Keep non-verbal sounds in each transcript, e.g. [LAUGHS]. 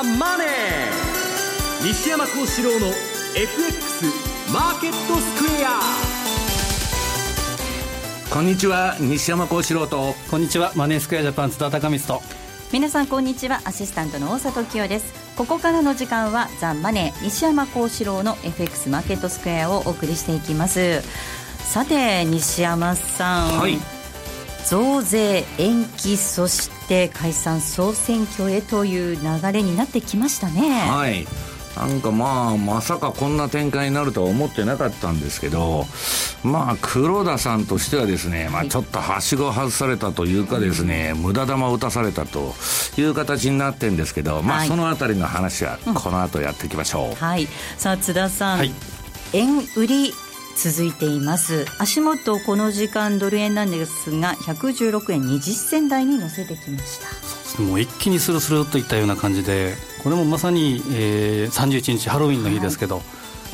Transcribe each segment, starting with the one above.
ザ・マネー」西山幸四郎の FX マーケットスクエア。こんにちは西山幸四郎と。こんにちはマネースクエアジャパン津田隆光と。皆さんこんにちは。アシスタントの大里清です。ここからの時間はザ・マネー西山幸四郎の FX マーケットスクエアをお送りしていきます。さて西山さん、はい、増税延期そして解散総選挙へという流れになってきましたね。はい。なんかまあ、まさかこんな展開になるとは思ってなかったんですけど、まあ、黒田さんとしてはですね、まあ、ちょっとはしごを外されたというかですね、無駄玉を打たされたという形になってるんですけど、まあ、そのあたりの話はこの後やっていきましょう。はい。さあ、津田さん、はい、円売り続いています。足元この時間ドル円なんですが116円20銭台に乗せてきました。もう一気にスルスルといったような感じでこれもまさに、えー、31日ハロウィンの日ですけど、はい、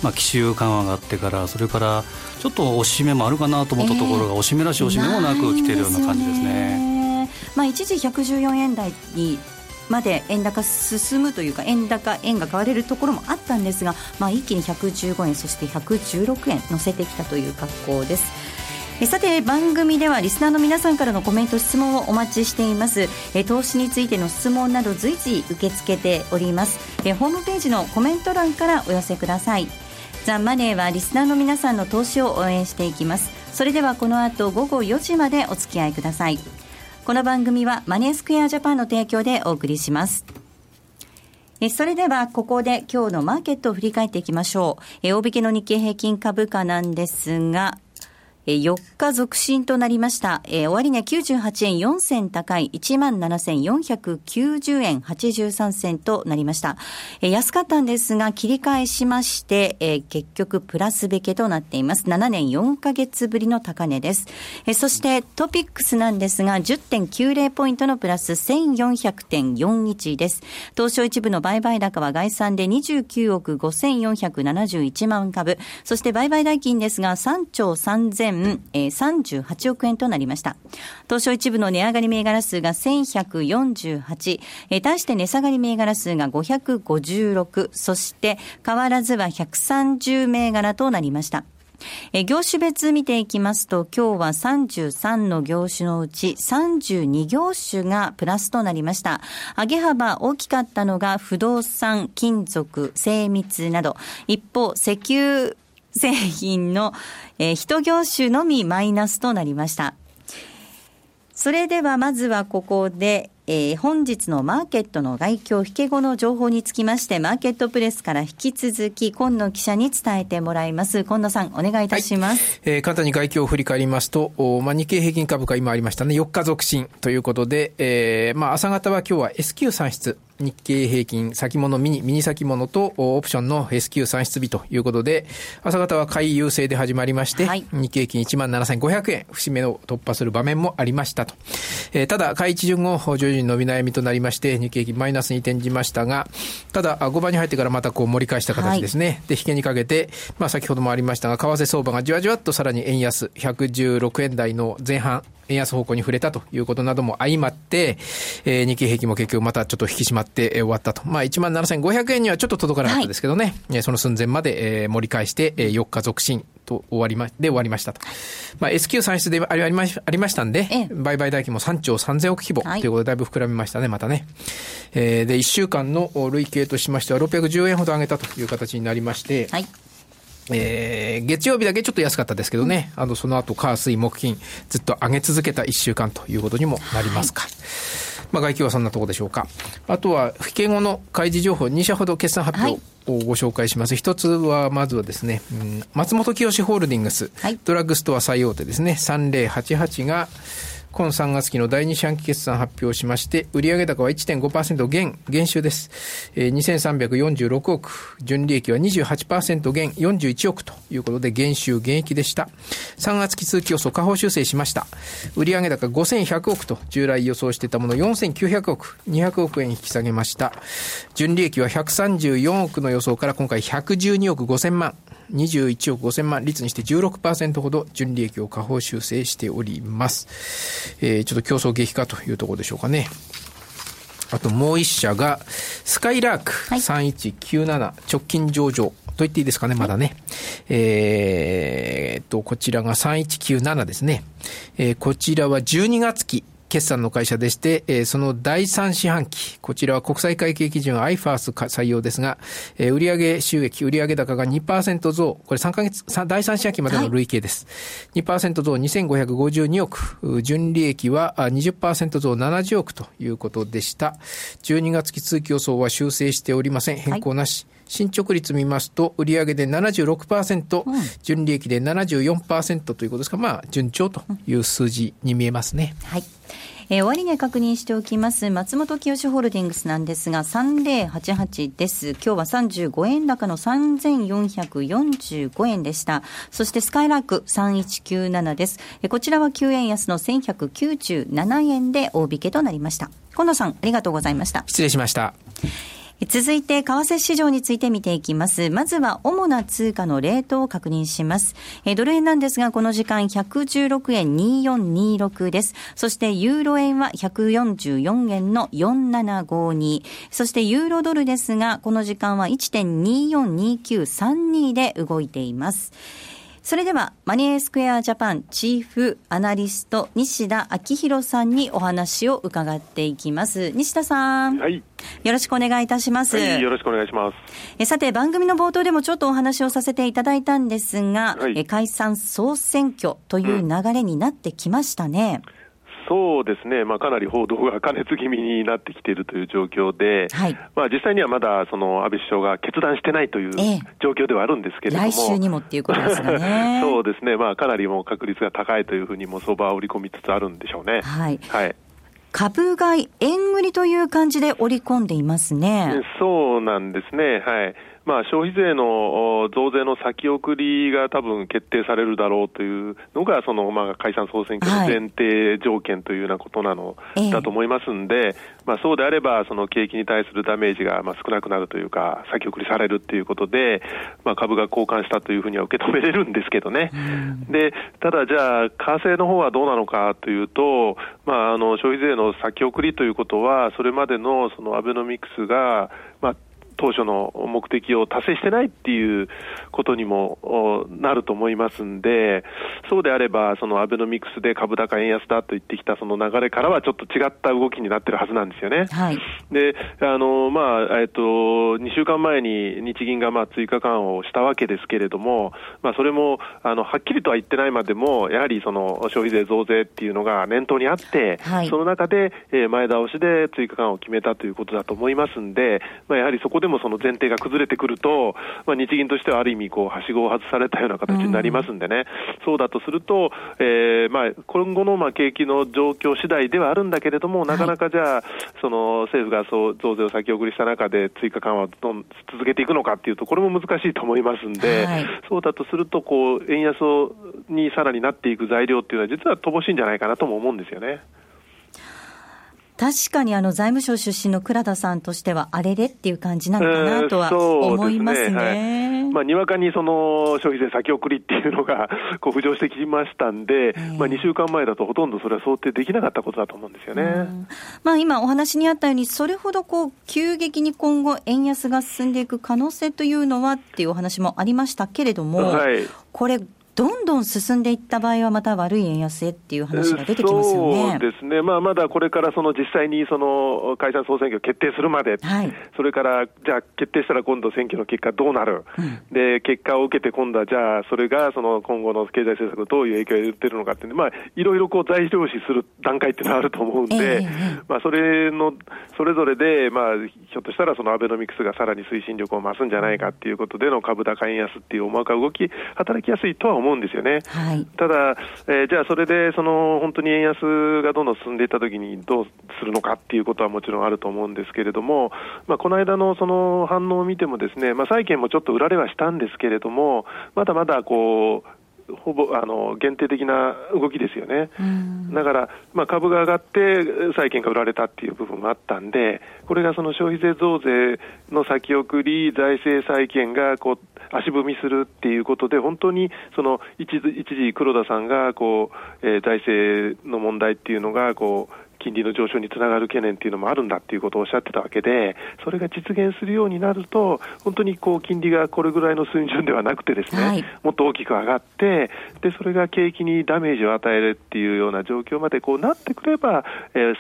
まあ、奇襲緩和があってからそれからちょっと押しめもあるかなと思ったところが、押しめらし押しめもなく来ているような感じですね。まあ、一時114円台にまで円高進むというか円高円が買われるところもあったんですが、まあ、一気に115円そして116円乗せてきたという格好です。さて番組ではリスナーの皆さんからのコメント質問をお待ちしています。え投資についての質問など随時受け付けております。えホームページのコメント欄からお寄せください。ザ・マネーはリスナーの皆さんの投資を応援していきます。それではこの後午後4時までお付き合いください。この番組はマネースクエアジャパンの提供でお送りします。それでは、ここで今日のマーケットを振り返っていきましょう。大引けの日経平均株価なんですが、4日続伸となりました。えー、終値98円4銭高い17,490円83銭となりました。えー、安かったんですが、切り返しまして、えー、結局プラスべけとなっています。7年4ヶ月ぶりの高値です。えー、そしてトピックスなんですが、10.90ポイントのプラス1400.41です。東証一部の売買高は概算で29億5471万株。そして売買代金ですが、3兆3000えー、38億円となりました。東証一部の値上がり銘柄数が1148、えー、対して値下がり銘柄数が556、そして変わらずは130銘柄となりました。え業種別見ていきますと、今日は33の業種のうち32業種がプラスとなりました。上げ幅大きかったのが不動産、金属、精密など、一方、石油製品の、えー、一業種のみマイナスとなりました。それではまずはここで、えー、本日のマーケットの外況引け後の情報につきまして、マーケットプレスから引き続き、今野記者に伝えてもらいます。今野さん、お願いいたします。はい、えー、簡単に外況を振り返りますと、おまあ、日経平均株価今ありましたね、4日続伸ということで、えー、まあ、朝方は今日は S q 算出、日経平均先物ミニ、ミニ先物とオプションの S q 算出日ということで、朝方は買い優勢で始まりまして、はい、日経平均17,500円、節目を突破する場面もありましたと。えー、ただ、買い一巡後、徐々に伸び悩みとなりまして、日経平均マイナスに転じましたが、ただ、5番に入ってからまたこう盛り返した形ですね。はい、で、引けにかけて、まあ先ほどもありましたが、為替相場がじわじわっとさらに円安、116円台の前半、円安方向に触れたということなども相まって、えー、日経平均も結局またちょっと引き締まって終わったと。まあ、17,500円にはちょっと届かなかったですけどね、はい、その寸前まで、えー、盛り返して、えー、4日続伸と終わりま、で終わりましたと。まあ、S q 算出でありまありましたんで、ええ、売買代金も3兆3000億規模ということでだいぶ膨らみましたね、またね。えー、で、1週間の累計としましては610円ほど上げたという形になりまして、はいえー、月曜日だけちょっと安かったですけどね、あの、その後、火、水、木、金、ずっと上げ続けた1週間ということにもなりますか。はい、まあ、外気はそんなところでしょうか。あとは、引け後の開示情報、2社ほど決算発表をご紹介します。一、はい、つは、まずはですね、うん、松本清ホールディングス、はい、ドラッグストア最大手ですね、3088が、今3月期の第2四半期決算発表しまして、売上高は1.5%減、減収です。えー、2346億、純利益は28%減、41億ということで減収減益でした。3月期通期予想下方修正しました。売上高5100億と従来予想してたもの4900億、200億円引き下げました。純利益は134億の予想から今回112億5000万。21億5000万率にして16%ほど純利益を下方修正しております。えー、ちょっと競争激化というところでしょうかね。あともう一社が、スカイラーク3197、直近上場。と言っていいですかね、まだね。えー、っと、こちらが3197ですね。えー、こちらは12月期。決算の会社でして、えー、その第3四半期、こちらは国際会計基準 IFAS 採用ですが、えー、売上収益、売上高が2%増、これ3ヶ月、第3四半期までの累計です。はい、2%増2552億、純利益は20%増70億ということでした。12月期通期予想は修正しておりません。変更なし。はい進捗率見ますと、売上で76%、うん、純利益で74%ということですが、まあ、順調という数字に見えますね。はい。えー、終値確認しておきます。松本清ホールディングスなんですが、3088です。今日は35円高の3445円でした。そしてスカイラーク3197です。えー、こちらは9円安の1197円で大引けとなりました。近野さん、ありがとうございました。失礼しました。続いて、為替市場について見ていきます。まずは、主な通貨のレートを確認します。えドル円なんですが、この時間116円2426です。そして、ユーロ円は144円の4752。そして、ユーロドルですが、この時間は1.242932で動いています。それでは、マネースクエアジャパンチーフアナリスト、西田明宏さんにお話を伺っていきます。西田さん。はい。よろしくお願いいたします。はい、よろしくお願いします。えさて、番組の冒頭でもちょっとお話をさせていただいたんですが、はい、え解散総選挙という流れになってきましたね。うんそうですね、まあ、かなり報道が過熱気味になってきているという状況で、はい、まあ、実際にはまだその安倍首相が決断してないという状況ではあるんですけれども、ええ、来週にもっていうことですね [LAUGHS] そうですね、まあ、かなりもう確率が高いというふうにも相場は織り込みつつあるんでしょうね。はい、はい株買い、円売りという感じで織り込んでいますね。そうなんですね。はい。まあ、消費税の増税の先送りが多分決定されるだろうというのが、そのまあ解散・総選挙の前提条件というようなことなの、だと思いますんで、まあ、そうであれば、その景気に対するダメージがまあ少なくなるというか、先送りされるということで、まあ、株が交換したというふうには受け止めれるんですけどね。で、ただじゃあ、為替の方はどうなのかというと、まあ、あの消費税の先送りということは、それまでのそのアベノミクスが、まあ、当初の目的を達成してないっていうことにもなると思いますんで、そうであれば、そのアベノミクスで株高円安だと言ってきたその流れからはちょっと違った動きになってるはずなんですよね。はい、で、あの、まあ、えっと、2週間前に日銀がまあ追加緩和をしたわけですけれども、まあ、それも、あの、はっきりとは言ってないまでも、やはりその消費税増税っていうのが念頭にあって、はい、その中で、え前倒しで追加緩和を決めたということだと思いますんで、まあ、やはりそこででもその前提が崩れてくると、まあ、日銀としてはある意味こう、はしごを外されたような形になりますんでね、うん、そうだとすると、えーまあ、今後のまあ景気の状況次第ではあるんだけれども、なかなかじゃあ、その政府がそう増税を先送りした中で、追加緩和を続けていくのかっていうと、これも難しいと思いますんで、はい、そうだとするとこう、円安にさらになっていく材料っていうのは、実は乏しいんじゃないかなとも思うんですよね。確かにあの財務省出身の倉田さんとしては、あれれっていう感じなのかなとは思いますね。すね。はい、まあ、にわかにその消費税先送りっていうのがこう浮上してきましたんで、まあ、2週間前だとほとんどそれは想定できなかったことだと思うんですよね。まあ、今お話にあったように、それほどこう急激に今後、円安が進んでいく可能性というのはっていうお話もありましたけれども、はい、これ、どんどん進んでいった場合は、また悪い円安へっていう話が出てきますよね。そうですね、まあ、まだこれからその実際にその解散・総選挙決定するまで、はい、それからじゃあ、決定したら今度、選挙の結果どうなる、うん、で結果を受けて、今度はじゃあ、それがその今後の経済政策、どういう影響を言ってるのかっていう、まあ、いろいろこう材料視する段階っていうのはあると思うんで、えー、まあ、それのそれぞれで、まあ、ひょっとしたらそのアベノミクスがさらに推進力を増すんじゃないかっていうことでの株高円安っていう思惑が動き、働きやすいとは思うんですよね。はいはい、ただ、えー、じゃあそれでその本当に円安がどんどん進んでいったときにどうするのかっていうことはもちろんあると思うんですけれども、まあ、この間のその反応を見てもですね、まあ、債券もちょっと売られはしたんですけれども、まだまだこう、ほぼあの限定的な動きですよね、だから、まあ、株が上がって債券が売られたっていう部分もあったんで、これがその消費税増税の先送り、財政再建がこう足踏みするっていうことで、本当にその一時、黒田さんがこう、えー、財政の問題っていうのがこう、金利の上昇につながる懸念っていうのもあるんだっていうことをおっしゃってたわけで、それが実現するようになると、本当にこう金利がこれぐらいの水準ではなくてですね、はい、もっと大きく上がって、でそれが景気にダメージを与えるっていうような状況までこうなってくれば、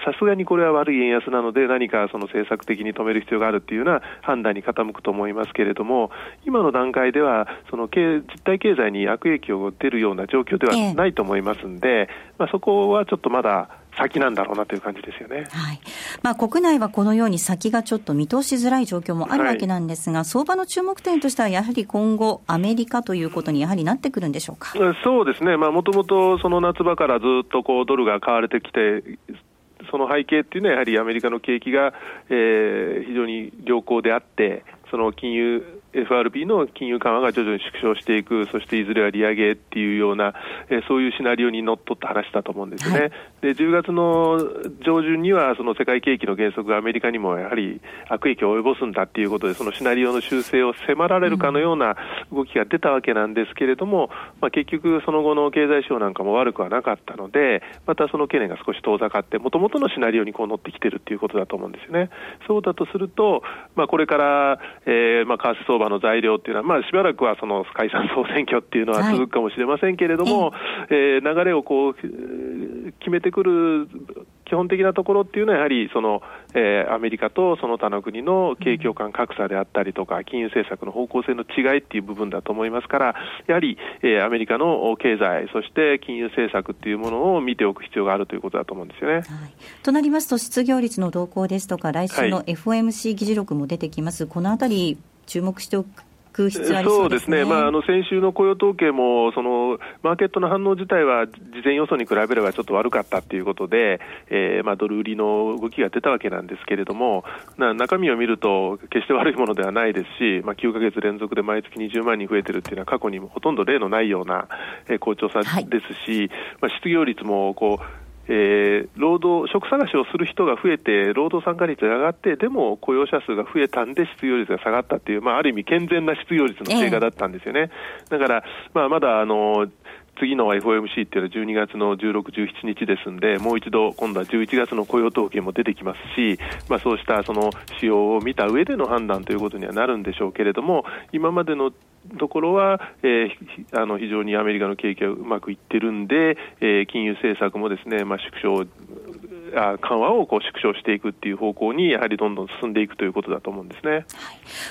さすがにこれは悪い円安なので、何かその政策的に止める必要があるっていうような判断に傾くと思いますけれども、今の段階では、その実体経済に悪影響が出るような状況ではないと思いますんで、ええ、まあ、そこはちょっとまだ先なんだろうなという感じですよね、はい。まあ、国内はこのように先がちょっと見通しづらい状況もあるわけなんですが、はい、相場の注目点としては、やはり今後、アメリカということにやはりなってくるんでしょうか？そうですね、もともとその夏場からずっとこうドルが買われてきて、その背景っていうのは、やはりアメリカの景気が、えー、非常に良好であって、その金融 FRB の金融緩和が徐々に縮小していく、そしていずれは利上げっていうような、えー、そういうシナリオにのっとった話だと思うんですね。はい、で10月の上旬には、その世界景気の減速がアメリカにもやはり悪影響を及ぼすんだっていうことで、そのシナリオの修正を迫られるかのような動きが出たわけなんですけれども、まあ、結局、その後の経済指標なんかも悪くはなかったので、またその懸念が少し遠ざかって、もともとのシナリオにこう乗ってきてるっていうことだと思うんですよね。そうだとすると、まあ、これから、えーまあ、為替相場の材料っていうのは、まあ、しばらくはその解散総選挙っていうのは続くかもしれませんけれども、はい、えー、流れをこう決めてくる基本的なところっていうのは、やはりその、えー、アメリカとその他の国の景況感格差であったりとか、金融政策の方向性の違いっていう部分だと思いますから、やはり、えー、アメリカの経済、そして金融政策っていうものを見ておく必要があるということだと思うんですよね。はい、となりますと、失業率の動向ですとか、来週の FOMC 議事録も出てきます、はい、このあたり、注目しておくそうですね、まあ、あの先週の雇用統計もその、マーケットの反応自体は事前予想に比べればちょっと悪かったということで、えーまあ、ドル売りの動きが出たわけなんですけれども、な中身を見ると、決して悪いものではないですし、まあ、9か月連続で毎月20万人増えてるっていうのは、過去にもほとんど例のないような、えー、好調さですし、はい、まあ、失業率もこうえー、労働、職探しをする人が増えて、労働参加率が上がって、でも雇用者数が増えたんで、失業率が下がったっていう、まあ、ある意味、健全な失業率の低下だったんですよね。えー、だから、まあ、まだあの次の FOMC っていうのは12月の16、17日ですんで、もう一度、今度は11月の雇用統計も出てきますし、まあ、そうしたその仕様を見た上での判断ということにはなるんでしょうけれども、今までのところは、えー、あの非常にアメリカの景気がうまくいってるんで、えー、金融政策もですね、まあ、縮小あ緩和をこう縮小していくっていう方向に、やはりどんどん進んでいくということだと思うんですね。はい、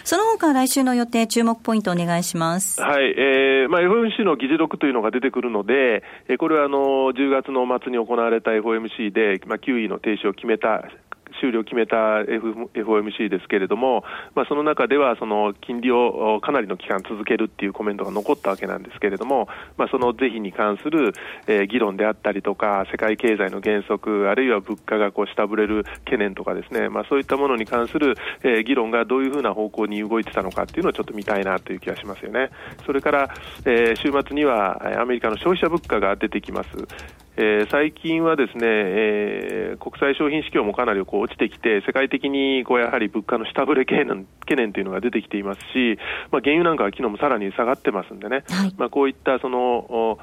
その他来週の予定、注目ポイントお願いします。はい、えー、まあ FOMC の議事録というのが出てくるので、えこれはあの10月の末に行われた FOMC で、まあ9位の停止を決めた終了を決めた FOMC ですけれども、まあ、その中ではその金利をかなりの期間続けるっていうコメントが残ったわけなんですけれども、まあ、その是非に関する、え、議論であったりとか、世界経済の減速、あるいは物価がこう下振れる懸念とかですね、まあ、そういったものに関する、え、議論がどういうふうな方向に動いてたのかっていうのをちょっと見たいなという気がしますよね。それから、え、週末にはアメリカの消費者物価が出てきます。えー、最近はですね、えー、国際商品市況もかなりこう落ちてきて、世界的にこうやはり物価の下振れ懸念懸念というのが出てきていますし、まあ、原油なんかは昨日もさらに下がってますんでね、はい、まあ、こういったその、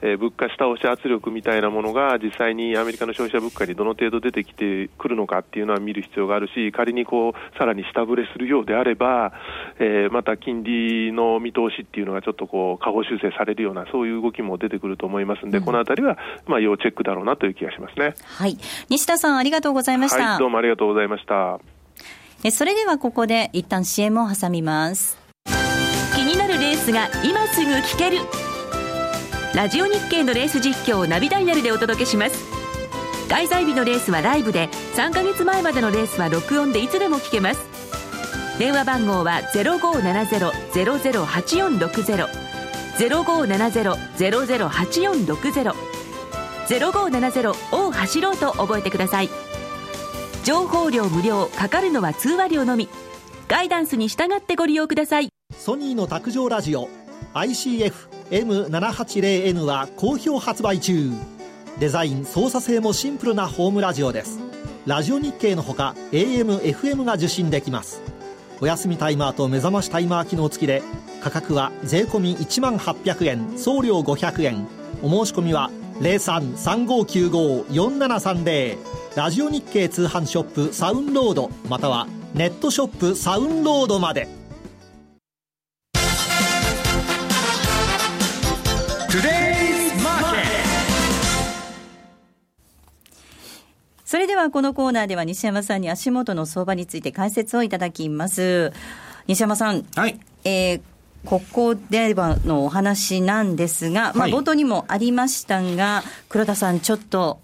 えー、物価下押し圧力みたいなものが実際にアメリカの消費者物価にどの程度出てきてくるのかっていうのは見る必要があるし、仮にこうさらに下振れするようであれば、えー、また金利の見通しっていうのがちょっとこう下方修正されるような、そういう動きも出てくると思いますんで、うん、このあたりはまあ要チェックだろうなという気がしますね。はい。西田さんありがとうございました。はい、どうもありがとうございました。えそれではここで一旦 CM を挟みます。気になるレースが今すぐ聞ける。ラジオ日経のレース実況をナビダイヤルでお届けします。開催日のレースはライブで3ヶ月前までのレースは録音でいつでも聞けます。電話番号は0570-008460 0570-008460 0570を走ろうと覚えてください。情報量無料かかるのは通話料のみ。ガイダンスに従ってご利用ください。ソニーの卓上ラジオ ICF M780N は好評発売中。デザイン操作性もシンプルなホームラジオです。ラジオ日経のほか AM、FM が受信できます。お休みタイマーと目覚ましタイマー機能付きで価格は税込1万800円送料500円。お申し込みは0335954730ラジオ日経通販ショップサウンロードまたはネットショップサウンロードまで。それではこのコーナーでは西山さんに足元の相場について解説をいただきます。西山さん、はい。えーここではのお話なんですが、まあ、はい。冒頭にもありましたが、黒田さん、ちょっと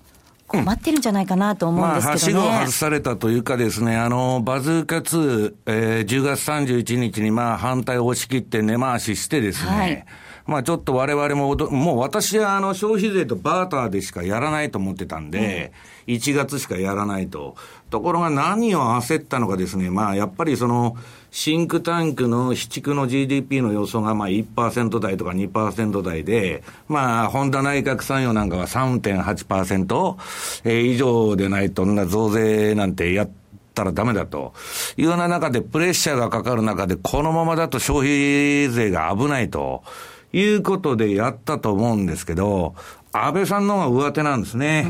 困ってるんじゃないかなと思うんまあ、ですけどね。ごを外されたというかですね、あの、バズーカ2、えー10月31日にまあ反対を押し切って根回ししてですね、はいまあちょっと我々ももう私はあの消費税とバーターでしかやらないと思ってたんで、1月しかやらないと。ところが何を焦ったのかですね、まあやっぱりその、シンクタンクの市地区の GDP の予想がまあ1%台とか2%台で、まあ、ホンダ内閣参与なんかは3.8%、えー以上でないと、な増税なんてやったらダメだと。いうような中で、プレッシャーがかかる中で、このままだと消費税が危ないということでやったと思うんですけど、安倍さんの方が上手なんですね。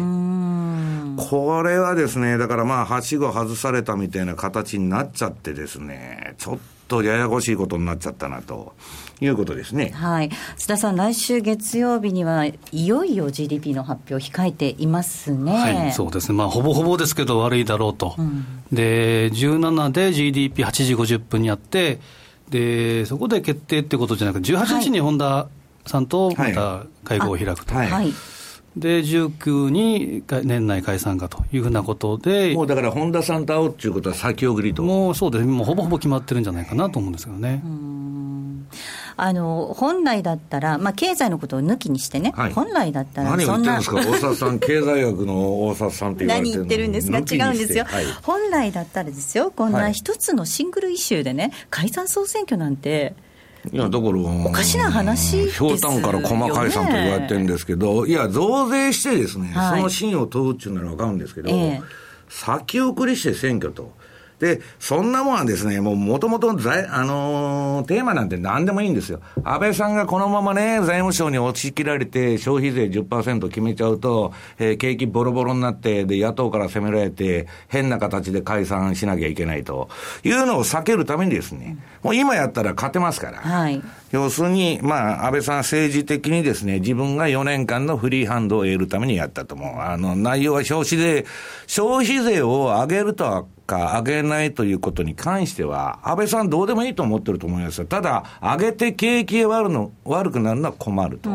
これはですね、だからまあ、はしご外されたみたいな形になっちゃってですね、ちょっとややこしいことになっちゃったなということですね。はい、須田さん、来週月曜日にはいよいよ GDP の発表を控えていますね。はい、そうですね、まあ、ほぼほぼですけど、悪いだろうと、で17で GDP8 時50分にあって、でそこで決定ってことじゃなくて、18日に本田さんとまた会合を開くと、はい。はい、で19に年内解散かというふうなことで、もうだから、本田さんと会うっていうことは先送りと。もうそうです。ね、もうほぼほぼ決まってるんじゃないかなと思うんですけどね。あの本来だったら、まあ、経済のことを抜きにしてね、はい。本来だったら、何を言そんなってるんですか、大沢さん、[LAUGHS] 経済学の大沢さんって言われて何言ってるんですか、違うんですよ、はい。本来だったらですよ、こんはない。一つのシングルイシューでね、解散・総選挙なんて、いや、だから、おかしな話ひょうたんから細解散と言われてるんですけど、いや、増税してですね、はい。その真を問うっていうならわかるんですけど、ええ。先送りして選挙と。で、そんなもんはですね、もう元々財、あのーテーマなんて何でもいいんですよ。安倍さんがこのままね、財務省に押し切られて、消費税10%決めちゃうと、えー景気ボロボロになって、で、野党から責められて、変な形で解散しなきゃいけないというのを避けるためにですね、もう今やったら勝てますから。はい、要するに、まあ、安倍さん政治的にですね、自分が4年間のフリーハンドを得るためにやったと思う。あの、内容は消費税、消費税を上げるとか上げないということに関しては、安倍さんどうでもいいと思ってると思いますよ。ただ、上げて景気が悪の悪くなるのは困ると。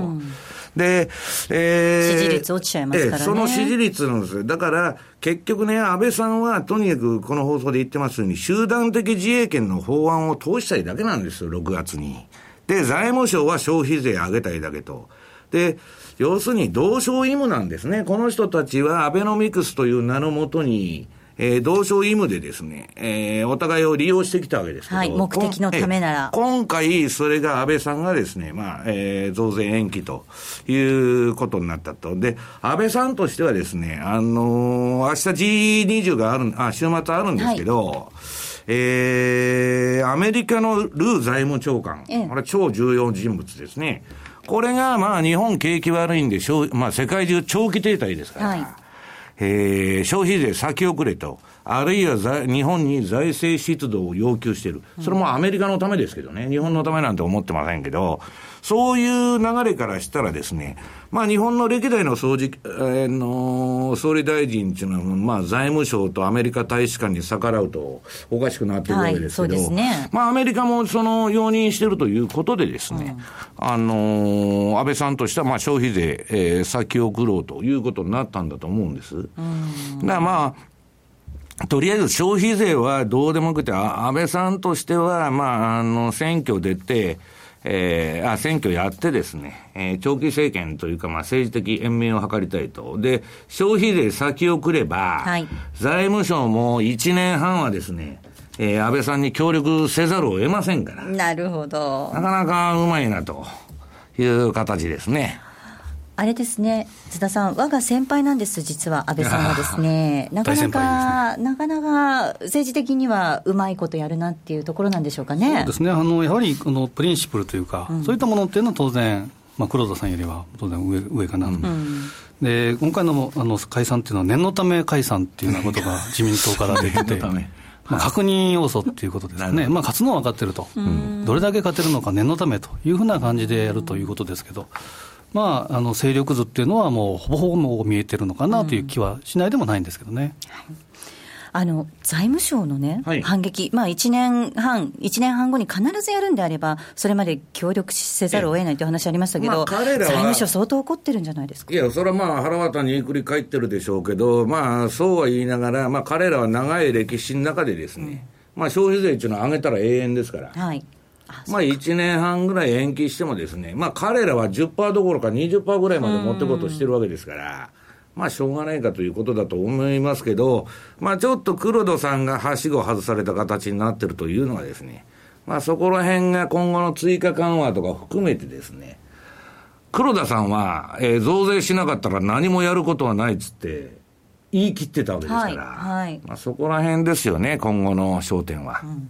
で、えー支持率落ちちゃいますからねええその支持率なんですよ。だから、結局ね、安倍さんはとにかくこの放送で言ってますように、集団的自衛権の法案を通したいだけなんですよ、6月に。で、財務省は消費税上げたいだけと。で、要するに同床異夢なんですね。この人たちはアベノミクスという名のもとに、えー同床異夢でですね、えーお互いを利用してきたわけですけど、はい目的のためなら。今回、それが安倍さんがですね、まあ、えー増税延期ということになったと。で、安倍さんとしてはですね、あのー明日 G20 がある、あ、週末あるんですけど、えー、アメリカのルー財務長官、ええ。これ超重要人物ですね。これが、まあ、日本景気悪いんで、消まあ、世界中長期停滞ですから、はいえー消費税先送れと、あるいは財日本に財政出動を要求している。それもアメリカのためですけどね、日本のためなんて思ってませんけど、そういう流れからしたらですね、まあ日本の歴代の総理、えーの総理大臣っていうのは、まあ財務省とアメリカ大使館に逆らうとおかしくなっているわけですけど、はいね。まあアメリカもその容認しているということでですね、あのー安倍さんとしてはまあ消費税、えー先送ろうということになったんだと思うんです。だからまあ、とりあえず消費税はどうでもよくて、あ安倍さんとしては、まあ、あの、選挙出て、えーあ、選挙やってですね、えー長期政権というか、まあ、政治的延命を図りたいと。で、消費税先送れば、はい財務省も1年半はですね、えー安倍さんに協力せざるを得ませんから、なるほどな、かなかうまいなという形ですね。あれですね、津田さん、我が先輩なんです、実は。安倍さんはですね、なかなか、なかなか政治的にはうまいことやるなっていうところなんでしょうかね。そうですね、あのやはりこのプリンシプルというか、そういったものっていうのは当然、まあ、黒田さんよりは当然上上かなと、うん、で今回のあの解散っていうのは、念のため解散っていうようなことが [LAUGHS] 自民党から出てて。まあ、確認要素っていうことですね、まあ、勝つのは分かってると、どれだけ勝てるのか念のためというふうな感じでやるということですけど、まあ、あの勢力図っていうのは、もうほぼほぼもう見えてるのかなという気はしないでもないんですけどね。はい。あの財務省のね、はい、反撃、まあ、1年半、1年半後に必ずやるんであれば、それまで協力せざるを得ないという話ありましたけど、まあ、財務省、相当怒ってるんじゃないですか？いや、それはまあ、腹渡に繰り返ってるでしょうけど、まあ、そうは言いながら、まあ、彼らは長い歴史の中でですね、うん、まあ、消費税っていうのは上げたら永遠ですから。はいまあ1年半ぐらい延期してもですね、まあ彼らは10%どころか20%ぐらいまで持っていこうとしてるわけですから、まあしょうがないかということだと思いますけど、まあちょっと黒田さんがはしご外された形になってるというのはですね、まあそこら辺が今後の追加緩和とか含めてですね、黒田さんは、えー、増税しなかったら何もやることはないっつって、言い切ってたわけですから、はいはい、まあ、そこら辺ですよね、今後の焦点は。うん、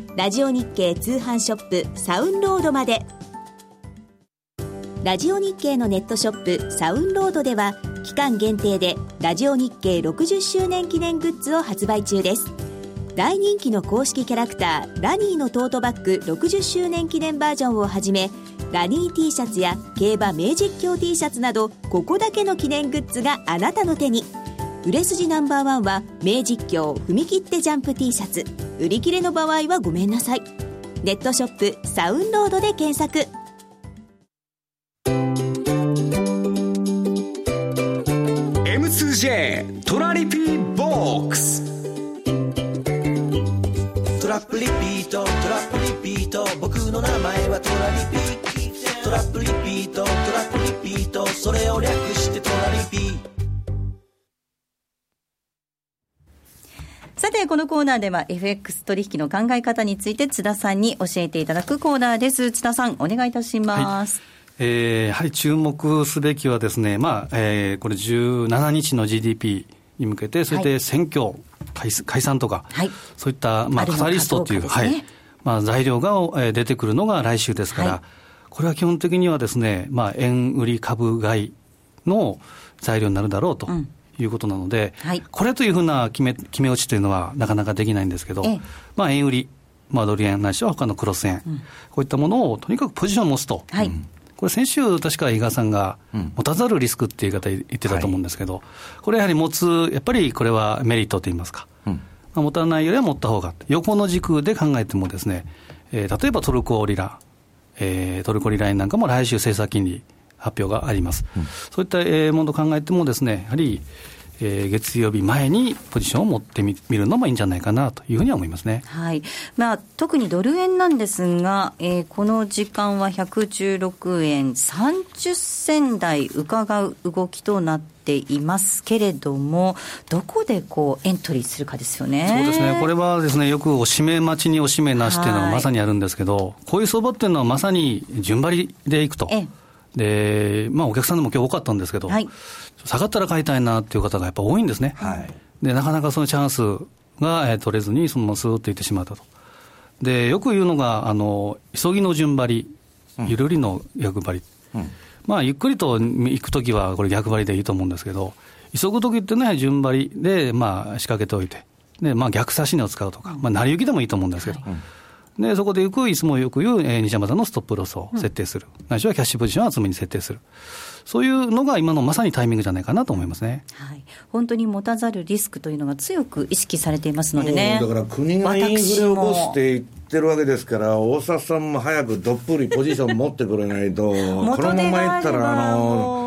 ラジオ日経通販ショップサウンロードまで。ラジオ日経のネットショップサウンロードでは期間限定でラジオ日経60周年記念グッズを発売中です。大人気の公式キャラクターラニーのトートバッグ60周年記念バージョンをはじめラニー T シャツや競馬名実況 T シャツなどここだけの記念グッズがあなたの手に。売れ筋ナンバーワンは名実況踏み切ってジャンプ T シャツ。売り切れの場合はごめんなさい。ネットショップサウンロードで検索。J トラリピボックス。トラップリピートトラップリピート。僕の名前はトラリピトラップリピートトラップリピート。それを略してトラリピさて、このコーナーでは FX 取引の考え方について津田さんに教えていただくコーナーです。津田さん、お願いいたします。はい。えー、やはり注目すべきはですね、まあえー、これ17日の GDP に向けて、それで選挙、はい、解散とか、はい、そういった、まあ、カタリストという、ね、はい。まあ、材料が、えー、出てくるのが来週ですから、はい、これは基本的にはですね、まあ、円売り株買いの材料になるだろうと。いうことなので、はい、これというふうな決め決め落ちというのはなかなかできないんですけど、まあ、円売り、まあ、ドル円ないしは他のクロス円、うん、こういったものをとにかくポジションを持つと、はい、これ、先週、確か伊賀さんが、持たざるリスクっていう言い方言ってたと思うんですけど、これやはり持つ、やっぱりこれはメリットといいますか、まあ、持たないよりは持った方が、横の軸で考えてもですね、えー、例えばトルコリラ、えー、トルコリラ円なんかも来週政策金利発表があります。うん、そういったものを考えてもですね、やはり、えー、月曜日前にポジションを持ってみるのもいいんじゃないかなというふうには思いますね、はい。まあ、特にドル円なんですが、えー、この時間は116円。30銭台伺う動きとなっていますけれども、どこでこうエントリーするかですよね。そうですね、これはですねよくおしめ待ちにおしめなしっていうのがまさにあるんですけど、こういう相場っていうのはまさに順張りでいくと。で、まあ、お客さんでも今日多かったんですけど、はい、下がったら買いたいなっていう方がやっぱ多いんですね。はい、で、なかなかそのチャンスが、えー、取れずに、そのままスーッといってしまったと。で、よく言うのが、あの、急ぎの順張り、ゆるりの逆張り。うん、まあ、ゆっくりと行くときは、これ逆張りでいいと思うんですけど、急ぐときってね、順張りで、まあ、仕掛けておいて、で、まあ、逆差し値を使うとか、まあ、成り行きでもいいと思うんですけど、はいで、そこでよく、いつもよく言う、えー、西山田のストップロスを設定する。ないしはキャッシュポジションを厚めに設定する。そういうのが今のまさにタイミングじゃないかなと思いますね、はい、本当に持たざるリスクというのが強く意識されていますのでね。だから国がインフレを起こしていってるわけですから、大沢さんも早くどっぷりポジション持ってくれないと、[LAUGHS] このままいったら、あの、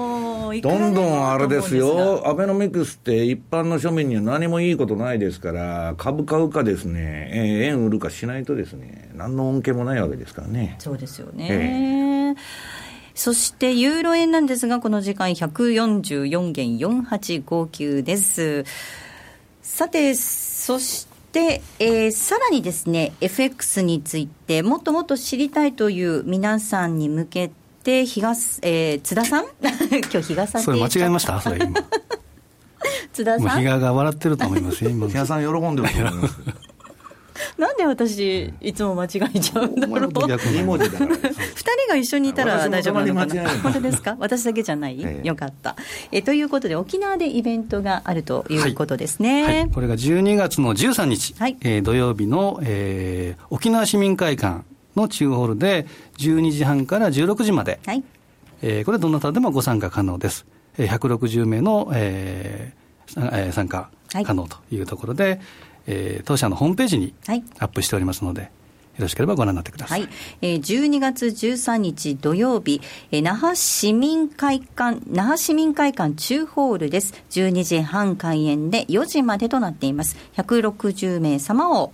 どんどんあれですよ、アベノミクスって一般の庶民には何もいいことないですから、株買うかですね、えー、円売るかしないとですね、何の恩恵もないわけですからね。そうですよね。えーそしてユーロ円なんですが、この時間144元4859です。さて、そして、えー、さらにですね、FX についてもっともっと知りたいという皆さんに向けて、日が、えー、津田さん？[LAUGHS] 今日日がさそれ間違えました？それ今。[LAUGHS] 津田さん？比嘉が笑ってると思いますよ、今。比嘉さん喜んでると思います。なんで私、いつも間違えちゃうんだろう。2文字だから。2人が一緒にいたら大丈夫なのかな。本当ですか私だけじゃない、ええ、よかった。えということで、沖縄でイベントがあるということですね。はいはい、これが12月の13日、はい、えー、土曜日の、えー、沖縄市民会館の中ホールで、12時半から16時まで、はいえー、これどなたでもご参加可能です。160名の、えー、参加可能というところで、はいえー、当社のホームページにアップしておりますので、はい、よろしければご覧になってください。はい、えー、12月13日土曜日、えー、那覇市民会館、那覇市民会館中ホールです。12時半開演で4時までとなっています。160名様を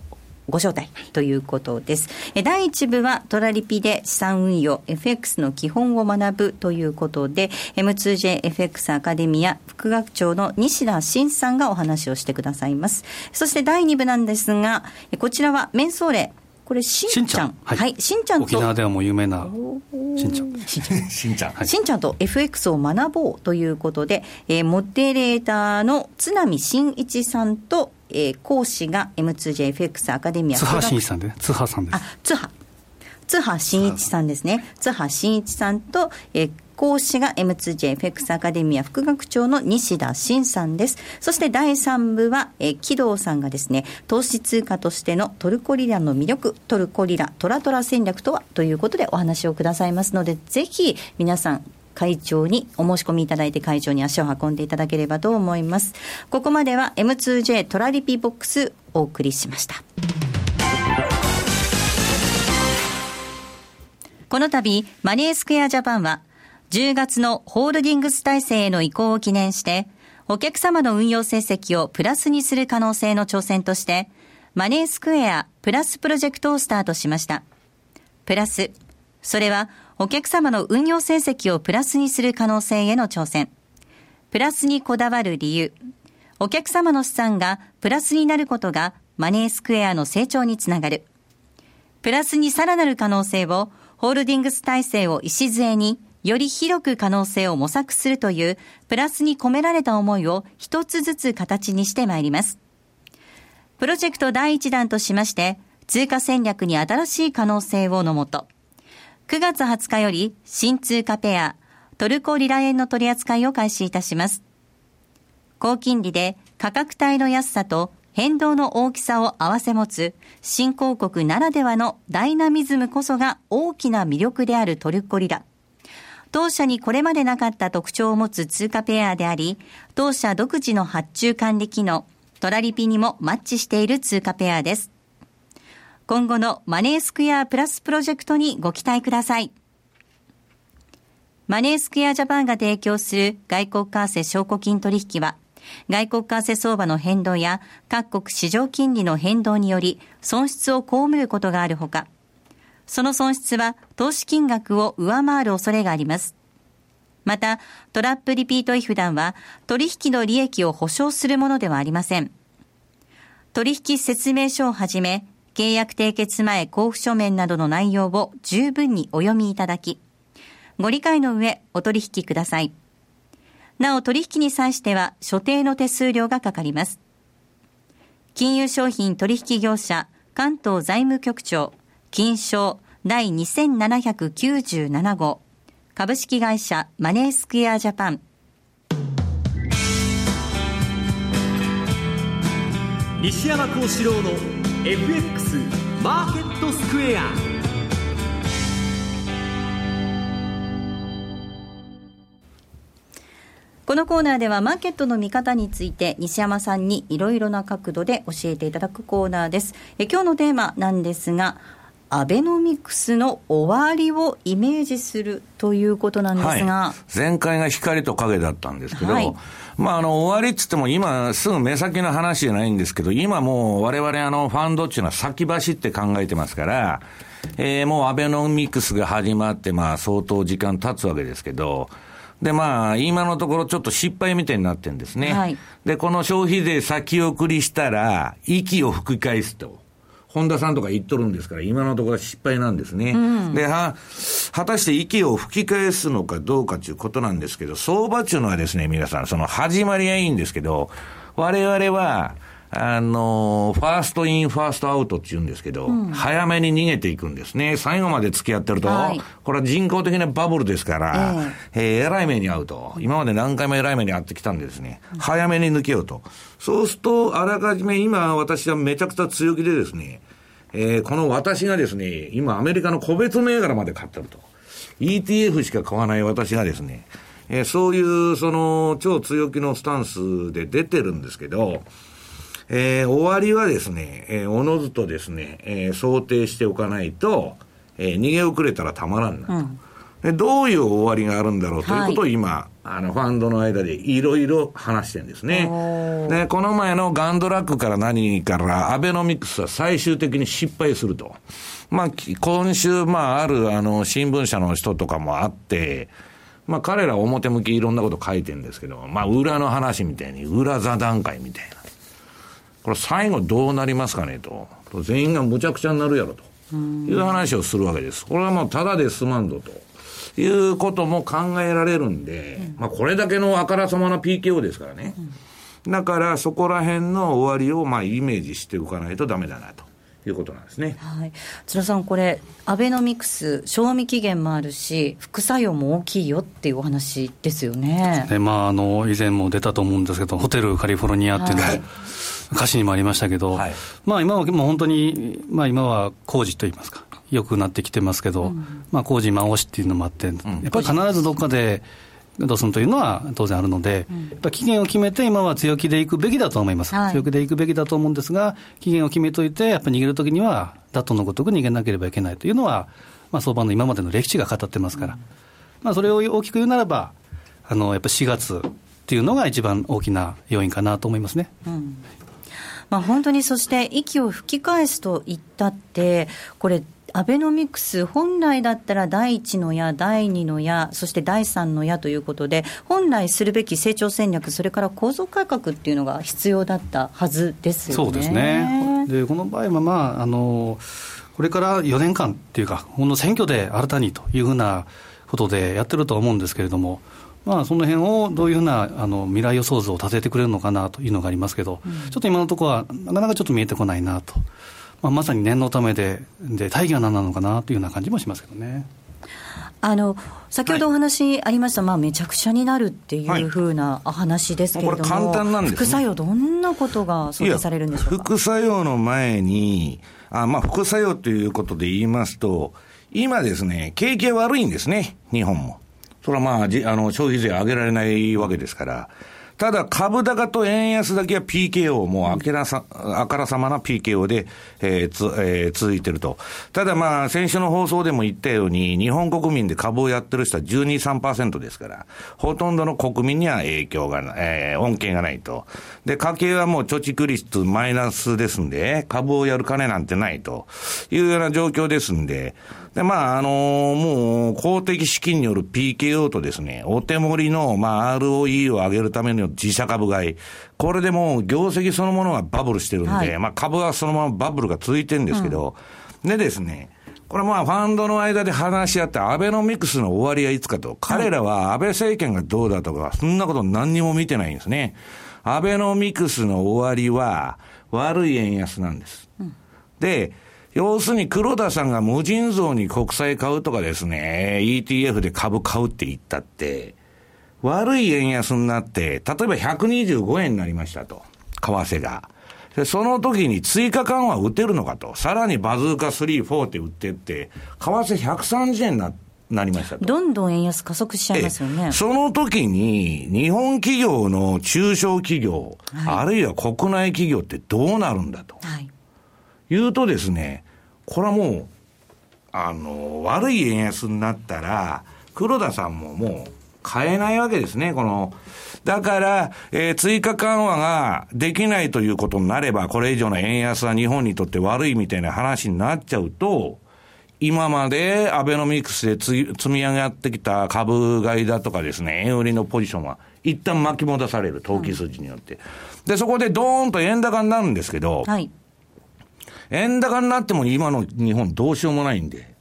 ご招待ということです。第1部はトラリピで資産運用 FX の基本を学ぶということで M2JFX アカデミア副学長の西田慎さんがお話をしてくださいます。そして第2部なんですが、こちらはメンソーレこれ、しんちゃん。はい、はい、しんちゃんと。沖縄ではもう有名な、しんちゃん。しんちゃん。[LAUGHS] しんちゃん。しんちゃんと FX を学ぼうということで、えー、モデレーターの津波真一さんと、えー、講師が M2JFX アカデミア。津波真一さんで、津波さんです。あ、津波。津波真一さんですね。津波真一さんと、えー、講師が M2JFX アカデミア副学長の西田慎さんです。そして第3部は、えー、木戸さんがですね、投資通貨としてのトルコリラの魅力、トルコリラ、トラトラ戦略とは？ということでお話をくださいますので、ぜひ皆さん、会長にお申し込みいただいて会長に足を運んでいただければと思います。ここまでは M2J トラリピボックスお送りしました。この度、マネースクエアジャパンは10月のホールディングス体制への移行を記念して、お客様の運用成績をプラスにする可能性の挑戦として、マネースクエアプラスプロジェクトをスタートしました。プラス、それはお客様の運用成績をプラスにする可能性への挑戦。プラスにこだわる理由。お客様の資産がプラスになることがマネースクエアの成長につながる。プラスにさらなる可能性をホールディングス体制を礎により広く可能性を模索するというプラスに込められた思いを一つずつ形にしてまいります。プロジェクト第1弾としまして、通貨戦略に新しい可能性をのもと、9月20日より新通貨ペア、トルコリラ円の取り扱いを開始いたします。高金利で価格帯の安さと変動の大きさを合わせ持つ新興国ならではのダイナミズムこそが大きな魅力であるトルコリラ。当社にこれまでなかった特徴を持つ通貨ペアであり、当社独自の発注管理機能、トラリピにもマッチしている通貨ペアです。今後のマネースクエアプラスプロジェクトにご期待ください。マネースクエアジャパンが提供する外国為替証拠金取引は、外国為替相場の変動や各国市場金利の変動により損失を被ることがあるほか、その損失は投資金額を上回る恐れがあります。また、トラップリピート違反団は取引の利益を保証するものではありません。取引説明書をはじめ、契約締結前交付書面などの内容を十分にお読みいただき、ご理解の上お取引ください。なお取引に際しては所定の手数料がかかります。金融商品取引業者関東財務局長金賞第2797号株式会社マネースクエアジャパン西山幸四郎の FX マーケットスクエア。このコーナーではマーケットの見方について西山さんにいろいろな角度で教えていただくコーナーです。え今日のテーマなんですが、アベノミクスの終わりをイメージするということなんですが、はい、前回が光と影だったんですけど、はい、まあ、あの、終わりっつっても今すぐ目先の話じゃないんですけど、今もう我々あの、ファンドっていうのは先走って考えてますから、えー、もうアベノミクスが始まって、まあ相当時間経つわけですけど、で、まあ、今のところちょっと失敗みたいになってるんですね。はい、で、この消費税先送りしたら、息を吹き返すと。本田さんとか言っとるんですから、今のところは失敗なんですね。うん、で、は、果たして息を吹き返すのかどうかということなんですけど、相場っていうのはですね、皆さん、その始まりはいいんですけど、我々は、あの、 first in, first out って言うんですけど、うん、早めに逃げていくんですね。最後まで付き合ってると、はい、これは人工的なバブルですから、えー、えー、えらい目に遭うと。今まで何回もえらい目に遭ってきたんでですね、早めに抜けようと。そうすると、あらかじめ今私はめちゃくちゃ強気でですね、えー、この私がですね、今アメリカの個別銘柄まで買ってると。ETF しか買わない私がですね、えー、そういうその超強気のスタンスで出てるんですけど、えー、終わりはですね、えー、おのずとですね、えー、想定しておかないと、えー、逃げ遅れたらたまらんなと。うんでどういう終わりがあるんだろうということを今、はい、あの、ファンドの間でいろいろ話してるんですね。で、この前のガンドラックから何からアベノミクスは最終的に失敗すると。まあ、今週、まあ、ある、あの、新聞社の人とかもあって、まあ、彼ら表向きいろんなこと書いてるんですけど、まあ、裏の話みたいに、裏座談会みたいな。これ最後どうなりますかねと。全員がむちゃくちゃになるやろと。いう話をするわけです。これはもうただで済まんぞと。いうことも考えられるんで、うん、まあこれだけのあからさまな PKO ですからね。うん、だからそこら辺の終わりをまあイメージしておかないとダメだなと。いうことなんですね。はい。津田さん、これ、アベノミクス、賞味期限もあるし、副作用も大きいよっていうお話ですよね。ねまあ、あの、以前も出たと思うんですけど、ホテルカリフォルニアっていうのは、はい歌詞にもありましたけど、はい、まあ今はもう本当に、まあ今は工事といいますか、よくなってきてますけど、うん、まあ工事回しっていうのもあって、やっぱり必ずどっかで、どうするというのは当然あるので、うん、やっぱ期限を決めて、今は強気でいくべきだと思います、はい、強気でいくべきだと思うんですが、期限を決めといて、やっぱり逃げるときには、ダットのごとく逃げなければいけないというのは、まあ、相場の今までの歴史が語ってますから、うん、まあ、それを大きく言うならば、あのやっぱ4月っていうのが一番大きな要因かなと思いますね。うんまあ、本当にそして息を吹き返すと言ったって、これ、アベノミクス、本来だったら第1の矢、第2の矢、そして第3の矢ということで、本来するべき成長戦略、それから構造改革っていうのが必要だったはずですよね。そうですねでこの場合は、まああの、これから4年間っていうか、この選挙で新たにというふうなことでやってると思うんですけれども、まあ、その辺をどういうふうなあの未来予想図を立ててくれるのかなというのがありますけど、うん、ちょっと今のところは、なかなかちょっと見えてこないなと、まあ、まさに念のためで、で大義は何なのかなというような感じもしますけどね。あの先ほどお話ありました、はい、まあ、めちゃくちゃになるっていうふうな話ですけれども、簡単なんです、ね、副作用、どんなことが想定されるんでしょうか？副作用の前に、あまあ、副作用ということで言いますと、今ですね、景気は悪いんですね、日本も。それはまあ、じあの消費税上げられないわけですから。ただ、株高と円安だけは PKO、もうあけらさ、あからさまな PKO で、えーつえー、続いてると。ただまあ、先週の放送でも言ったように、日本国民で株をやってる人は12、3%ですから、ほとんどの国民には影響がない、えー、恩恵がないと。で、家計はもう貯蓄率マイナスですんで、株をやる金なんてないというような状況ですんで、で、まあ、あのー、もう、公的資金による PKO とですね、お手盛りの、まあ、ROE を上げるための自社株買い。これでもう、業績そのものがバブルしてるんで、はい、まあ、株はそのままバブルが続いてるんですけど、うん、でですね、これまあ、ファンドの間で話し合って、アベノミクスの終わりはいつかと、彼らは安倍政権がどうだとか、そんなこと何にも見てないんですね。アベノミクスの終わりは、悪い円安なんです。うん、で、要するに黒田さんが無尽蔵に国債買うとかですね、ETF で株買うって言ったって、悪い円安になって、例えば125円になりましたと。為替が。で、その時に追加緩和打てるのかと。さらにバズーカ3、4って打ってって、為替130円にななりましたどんどん円安加速しちゃいますよね。その時に、日本企業の中小企業、はい、あるいは国内企業ってどうなるんだと。はい言うとですね、これはもう、あの、悪い円安になったら、黒田さんももう買えないわけですね、この。だから、えー、追加緩和ができないということになれば、これ以上の円安は日本にとって悪いみたいな話になっちゃうと、今までアベノミクスで積み上がってきた株買いだとかですね、円売りのポジションは、一旦巻き戻される、投機筋によって。で、そこでドーンと円高になるんですけど、はい、円高になっても今の日本どうしようもないんで、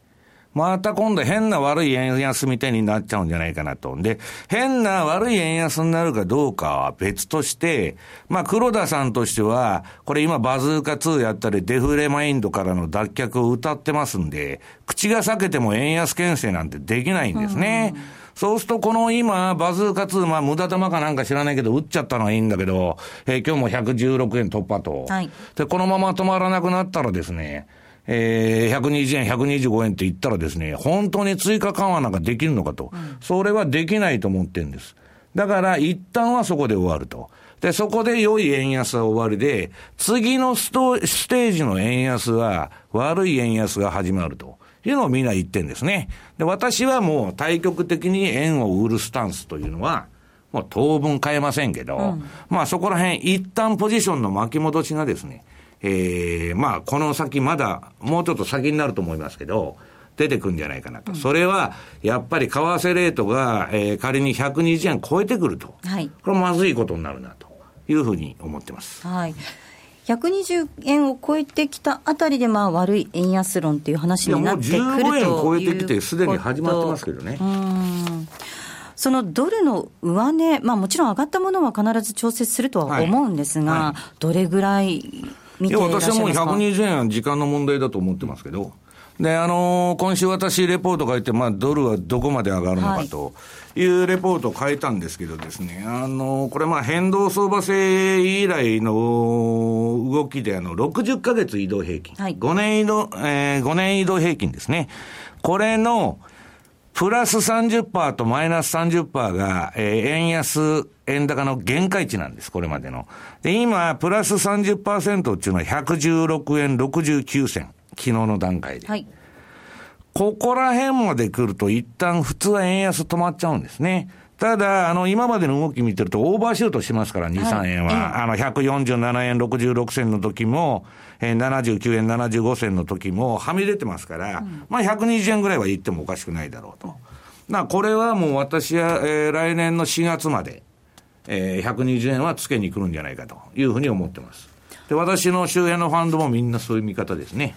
また今度変な悪い円安みたいになっちゃうんじゃないかなと。で、変な悪い円安になるかどうかは別として、まあ黒田さんとしては、これ今バズーカ2やったりデフレマインドからの脱却を歌ってますんで、口が裂けても円安牽制なんてできないんですね。うんそうすると、この今、バズーカ2、まあ、無駄玉かなんか知らないけど、打っちゃったのはいいんだけど、えー、今日も116円突破と。はい。で、このまま止まらなくなったらですね、えー、120円、125円って言ったらですね、本当に追加緩和なんかできるのかと。うん、それはできないと思ってるんです。だから、一旦はそこで終わると。で、そこで良い円安は終わりで、次のストステージの円安は、悪い円安が始まると。いうのをみんな言ってんですね。で、私はもう対極的に円を売るスタンスというのは、もう当分変えませんけど、うん、まあそこら辺一旦ポジションの巻き戻しがですね、ええー、まあ、この先まだ、もうちょっと先になると思いますけど、出てくるんじゃないかなと。うん、それは、やっぱり為替レートが、えー、仮に120円超えてくると。はい。これまずいことになるなというふうに思ってます。はい。120円を超えてきたあたりで、まあ、悪い円安論という話になってくるという15円超えてきて、すでに始まってますけどね。そのドルの上値、まあ、もちろん上がったものは必ず調節するとは思うんですが、はい。はい、どれぐらい見ていらっしゃいますか？私はもう120円は時間の問題だと思ってますけど、で、あのー、今週私、レポート書いて、まあ、ドルはどこまで上がるのかというレポートを書いたんですけどですね、あのー、これまあ、変動相場制以来の動きで、あの、60ヶ月移動平均、はい、5年移動、えー、5年移動平均ですね。これの、プラス30%とマイナス30%が、えー、円安、円高の限界値なんです、これまでの。で、今、プラス30%っていうのは116円69銭。昨日の段階で。はい。ここら辺まで来ると一旦普通は円安止まっちゃうんですね。ただ、あの、今までの動き見てるとオーバーシュートしますから、2、3円は。あの、147円66銭の時も、えー、79円75銭の時もはみ出てますから、うん、まあ120円ぐらいは言ってもおかしくないだろうと。なこれはもう私は、えー、来年の4月まで、えー、120円はつけに来るんじゃないかというふうに思ってます。で、私の周辺のファンドもみんなそういう見方ですね。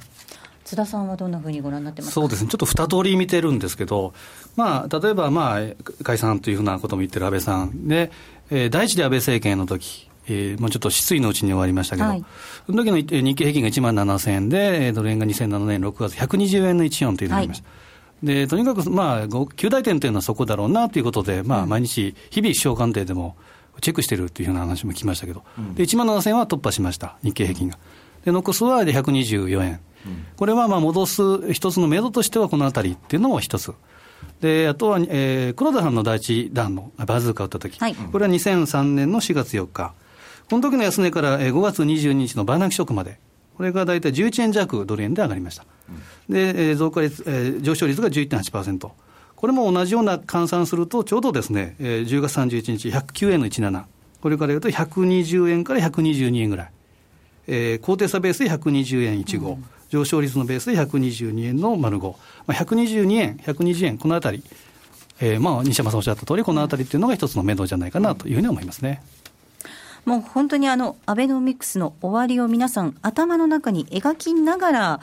津田さんはどんなふうにご覧になってますそうですね、ちょっと二通り見てるんですけど、まあ、例えば、まあ、解散というふうなことも言ってる安倍さん。で、えー、第一で安倍政権の時えー、もうちょっと失意のうちに終わりましたけど、はい、その時の日経平均が1万7000円で、ドル円が2007年6月、120円の14というのがありました。はい、でとにかく、まあ、9大点というのはそこだろうなということで、まあ、毎日、日々、首相官邸でもチェックしてるというふうな話も聞きましたけど、うん、で1万7000円は突破しました、日経平均が。で残すはで124円。これはまあ戻す一つの目処としてはこのあたりっていうのも一つ。で、あとは、えー、黒田さんの第一弾のバズーカを打ったとき、はい、これは2003年の4月4日。この時の安値から5月22日のバーナキショックまで。これが大体11円弱ドル円で上がりました。で、えー、増加率、えー、上昇率が11.8%。これも同じような換算すると、ちょうどですね、えー、10月31日、109円の17。これから言うと120円から122円ぐらい。えー、高低差ベースで120円15、うん、上昇率のベースで122円の丸5、まあ、122円、120円、このあたり、えー、まあ西山さんおっしゃった通り、このあたりっていうのが一つの目処じゃないかなというふうに思いますね。もう本当にあのアベノミクスの終わりを皆さん、頭の中に描きながら、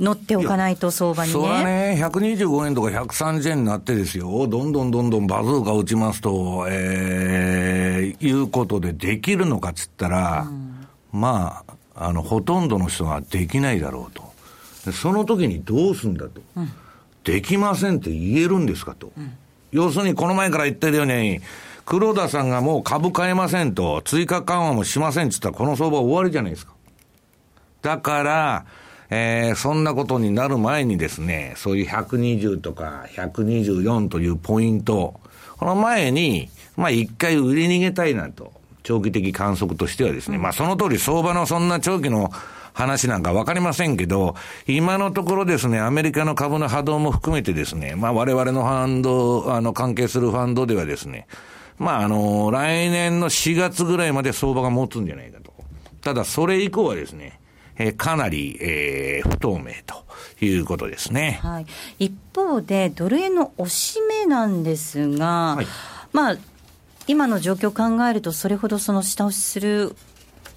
乗っておかないと相場にね。それはね、125円とか130円になってですよ、どんどんどんどんバズーカ打ちますと、えー、いうことでできるのかっつったら、うん、まあ、あの、ほとんどの人ができないだろうと。その時にどうすんだと。うん、できませんって言えるんですかと。うん、要するにこの前から言ってるように、黒田さんがもう株買えませんと、追加緩和もしませんって言ったらこの相場終わりじゃないですか。だから、えー、そんなことになる前にですね、そういう120とか124というポイント、この前に、まあ一回売り逃げたいなと。長期的観測としてはですね、まあその通り相場のそんな長期の話なんかわかりませんけど、今のところですね、アメリカの株の波動も含めてですね、まあ我々のファンド、あの関係するファンドではですね、まああの、来年の4月ぐらいまで相場が持つんじゃないかと。ただそれ以降はですね、えー、かなり、えー、不透明ということですね。はい。一方で、ドル円の押し目なんですが、はい、まあ、今の状況を考えると、それほどその下押しする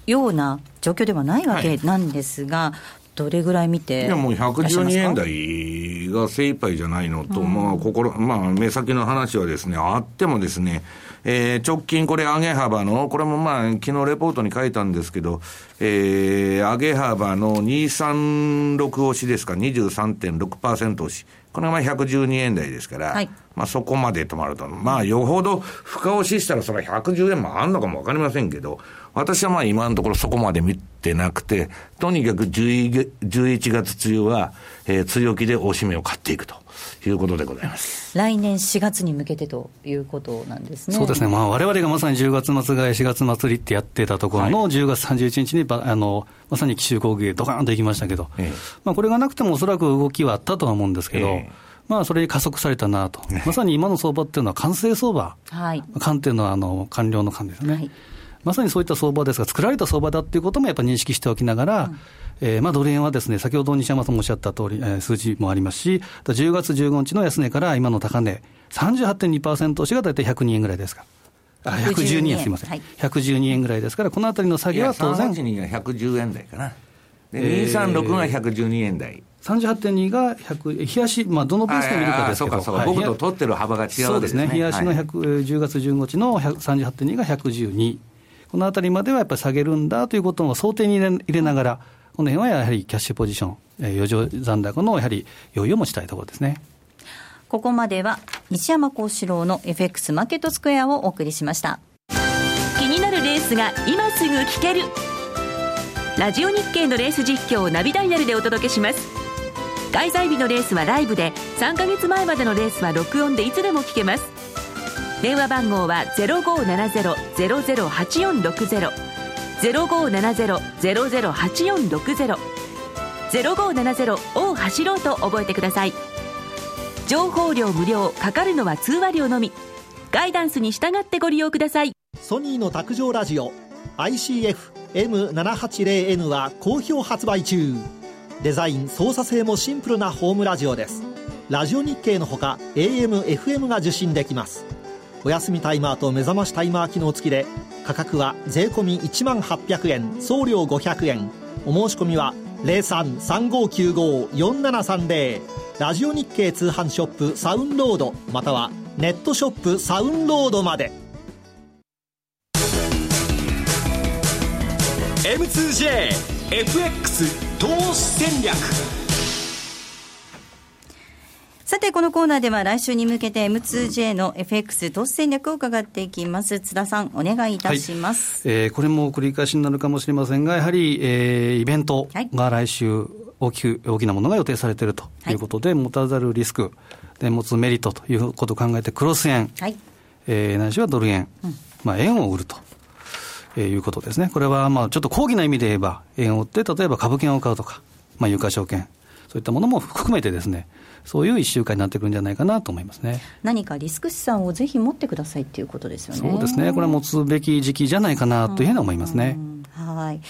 ような状況ではないわけなんですが、はい。どれぐらい見ていやもう112円台が精一杯じゃないのと、うん、まあ、心、まあ、目先の話はですね、あってもですね、えー、直近これ上げ幅の、これもまあ、昨日レポートに書いたんですけど、えー、上げ幅の236押しですか、23.6%押し。これがまあ112円台ですから、はい、まあそこまで止まると。まあよほど深押ししたらそれは110円もあんのかもわかりませんけど、私はまあ今のところそこまで見てなくて、とにかく11月梅雨は、えー、強気で大しめを買っていくと。いうことでございます。来年4月に向けてということなんですね。そうですね、まあわれがまさに10月末買い、4月末りってやってたところの10月31日にあのまさに奇襲攻撃、ドカーンといきましたけど、ええ、まあ、これがなくてもおそらく動きはあったとは思うんですけど、えまあ、それに加速されたなと、まさに今の相場っていうのは完成相場、はい、完っていうのはあの完了の完ですね、はい、まさにそういった相場ですが、作られた相場だっていうこともやっぱり認識しておきながら、うん。えーまあ、ドル円はですね、先ほど西山さんもおっしゃった通り、えー、数字もありますし、10月15日の安値から今の高値、38.2%押しが大体102円ぐらいですか。あ112円、すみません、はい、112円ぐらいですから、このあたりの下げは当然。382が110円台かな。で、236が112円台。38.2が100、冷やし、まあ、どのペースで見るかですけど、そうかそうか、僕と取ってる幅が違う、ね、そうですね、冷やしの、はい、10月15日の38.2が112、このあたりまではやっぱり下げるんだということを想定に入れながら、この辺はやはりキャッシュポジション、余剰残高のやはり余裕を持ちたいところですね。ここまでは西山幸四郎の FX マーケットスクエアをお送りしました。気になるレースが今すぐ聞ける。ラジオ日経のレース実況をナビダイヤルでお届けします。開催日のレースはライブで、3ヶ月前までのレースは録音でいつでも聞けます。電話番号は0570-008460。0570-008460 0570を走ろうと覚えてください。情報量無料かかるのは通話料のみ。ガイダンスに従ってご利用ください。ソニーの卓上ラジオ ICF-M780N は好評発売中。デザイン操作性もシンプルなホームラジオです。ラジオ日経のほか AM、FM が受信できます。お休みタイマーと目覚ましタイマー機能付きで価格は税込1万800円送料500円。お申し込みは0335954730ラジオ日経通販ショップサウンロードまたはネットショップサウンロードまで。M2JFX 投資戦略。さて、このコーナーでは来週に向けて M2J の FX 投資戦略を伺っていきます。津田さん、お願いいたします。はい、えー、これも繰り返しになるかもしれませんが、やはり、えー、イベントが来週、大きく、大きなものが予定されているということで、はい、持たざるリスク、で持つメリットということを考えて、クロス円、はい、えー、ないしはドル円、うん、まあ、円を売ると。えー、いうことですね。これは、まあ、ちょっと高義な意味で言えば、円を売って、例えば株券を買うとか、まあ、有価証券、そういったものも含めてですね、そういう1週間になってくるんじゃないかなと思いますね。何かリスク資産をぜひ持ってくださいっていうことですよね。そうですね、これは持つべき時期じゃないかなというふうに思いますね。はい。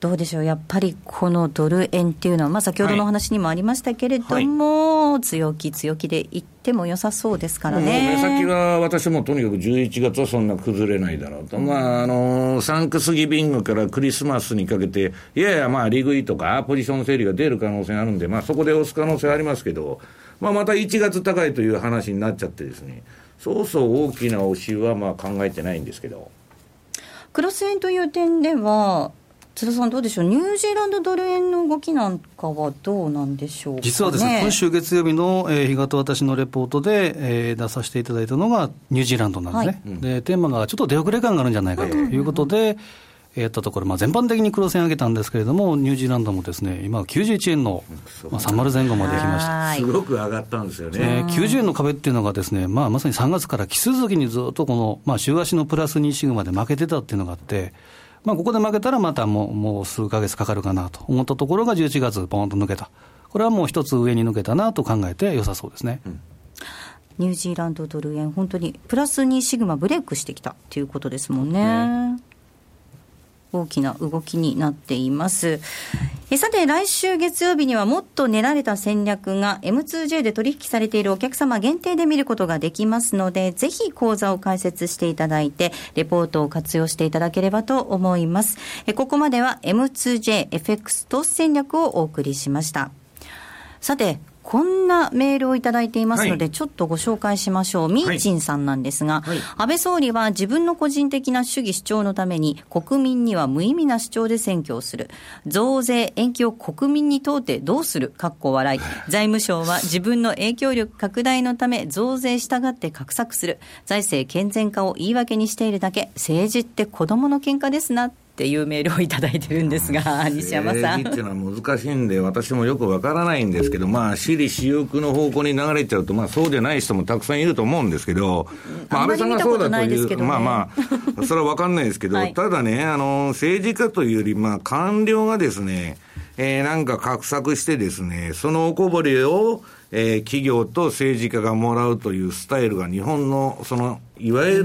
どうでしょう、やっぱりこのドル円っていうのは、まあ、先ほどの話にもありましたけれども、はい、強気、強気でいっても良さそうですからね。目先は私もとにかく11月はそんな崩れないだろうと、うん、まあ、あのサンクスギビングからクリスマスにかけて、いやいや、まあ、利食いとかポジション整理が出る可能性があるんで、まあ、そこで押す可能性はありますけど、まあ、また1月高いという話になっちゃってですね、そうそう大きな押しはまあ考えてないんですけど。クロス円という点では、津田さん、どうでしょう、ニュージーランドドル円の動きなんかはどうなんでしょう、ね、実はですね、今週月曜日の、えー、日と私のレポートで、えー、出させていただいたのがニュージーランドなんですね、はい、でテーマがちょっと出遅れ感があるんじゃないかということで、やったところ、まあ、全般的に黒線上げたんですけれども、ニュージーランドもですね今、91円の、まあ、30前後までいきました。すごく上がったんですよね、えー、90円の壁っていうのがですね、まあ、まさに3月から奇数月にずっとこの、まあ、週足のプラス2シグマで負けてたっていうのがあって、まあ、ここで負けたらまたもうもう数か月かかるかなと思ったところが11月、ボーンと抜けた、これはもう一つ上に抜けたなと考えて良さそうですね。うんニュージーランドドル円、本当にプラス2シグマブレイクしてきたっていうことですもんね。ね大きな動きになっています。えさて、来週月曜日にはもっと練られた戦略が M2J で取引されているお客様限定で見ることができますので、ぜひ講座を開設していただいて、レポートを活用していただければと思います。えここまでは M2JFX 投資戦略をお送りしました。さて、こんなメールをいただいていますので、はいちょっとご紹介しましょう。ミーチンさんなんですが、はい安倍総理は自分の個人的な主義主張のために、国民には無意味な主張で選挙をする。増税延期を国民に問うてどうする？かっこ笑い。財務省は自分の影響力拡大のため増税したがって画策する。財政健全化を言い訳にしているだけ。政治って子供の喧嘩ですな。っていうメールをいただいてるんですが、[LAUGHS] 西山さん政治って。いうのは難しいんで、私もよくわからないんですけど、まあ、私利私欲の方向に流れちゃうと、まあ、そうでない人もたくさんいると思うんですけど、まあ、安倍さんがそうだとないう、ですけどねまあまあ、[LAUGHS] それはわかんないですけど、はいただね、あの、政治家というより、まあ、官僚がですね、えーなんか画策してですね、そのおこぼれを、えー企業と政治家がもらうというスタイルが日本の、その、いわゆる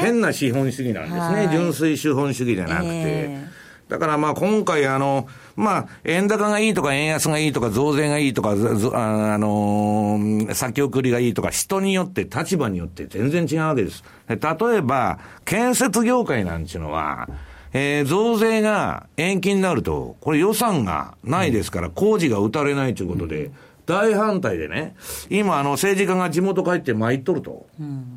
変な資本主義なんですね。はい純粋資本主義じゃなくて。えだからまあ今回あの、まあ、円高がいいとか円安がいいとか増税がいいとか、ああのー先送りがいいとか、人によって立場によって全然違うわけです。例えば、建設業界なんていうのは、えー増税が延期になると、これ予算がないですから、工事が打たれないということで、大反対でね、今、あの、政治家が地元帰って参っとると。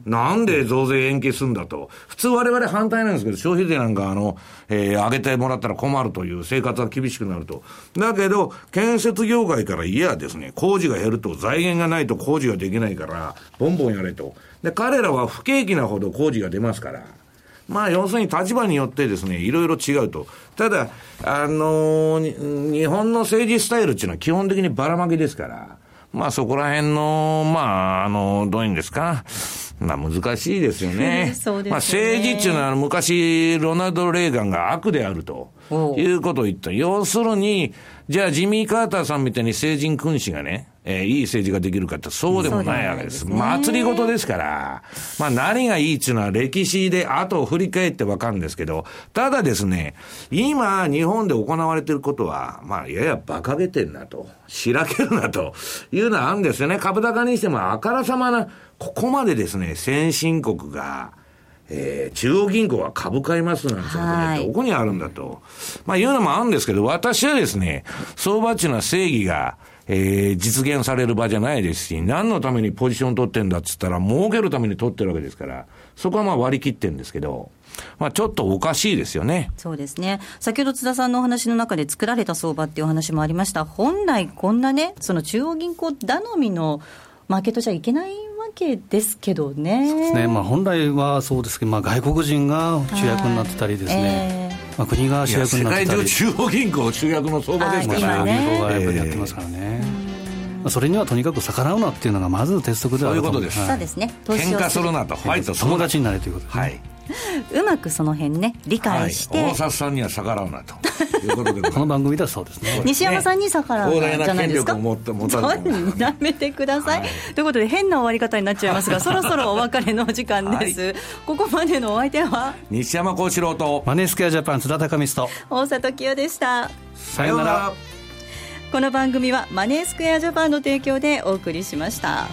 なんで増税延期するんだと。普通我々反対なんですけど、消費税なんか、あの、えー上げてもらったら困るという生活が厳しくなると。だけど、建設業界からいやですね、工事が減ると財源がないと工事ができないから、ボンボンやれと。で、彼らは不景気なほど工事が出ますから。まあ、要するに立場によってですね、いろいろ違うと。ただ、あのーに日本の政治スタイルっていうのは基本的にばらまきですから、まあそこら辺の、まあ、あの、どういうんですか？まあ難しいですよね。[LAUGHS] そうですよねまあ政治っていうのは昔、ロナルド・レーガンが悪であるということを言った。要するに、じゃあジミー・カーターさんみたいに聖人君子がね、えーいい政治ができるかってそうでもないわけです。ですね祭り事ですから、まあ何がいいっていうのは歴史で後を振り返ってわかるんですけど、ただですね、今日本で行われていることは、まあやや馬鹿げてんなと、しらけるなというのはあるんですよね。株高にしてもあからさまな、ここまでですね、先進国が、えー中央銀行は株買いますなんてことはいね、どこにあるんだと。まあいうのもあるんですけど、私はですね、相場っていうのは正義が、えー実現される場じゃないですし、何のためにポジション取ってんだっつったら、儲けるために取ってるわけですから、そこはまあ割り切ってるんですけど、まあちょっとおかしいですよね。そうですね。先ほど津田さんのお話の中で作られた相場っていうお話もありました。本来こんなね、その中央銀行頼みのマーケットじゃいけないわけですけどね。ですね。まあ、本来はそうですけど、まあ、外国人が主役になってたりですね、えまあ、国が主役になってたり。中中央銀行主役の相場ですから。あ今ね。銀行がやっぱりやってますからね、まあ、それにはとにかく逆らうなっていうのがまず鉄則ではあるそういうことです。そうですね。喧を嘩するなと、ファイトするな友達になれということですね、はい。うまくその辺ね、理はい。解して、大札さんには逆らうなと。いうことでこの番組ではそうですね。西山さんに逆らうなじゃないですか？権力を持って持たそれてんなめてください、ということで変な終わり方になっちゃいますがそろそろお別れのお時間です、ここまでのお相手は？西山幸四郎と、マネースクエアジャパン津田隆美と。大里清でした。さようなら。この番組はマネースクエアジャパンの提供でお送りしました。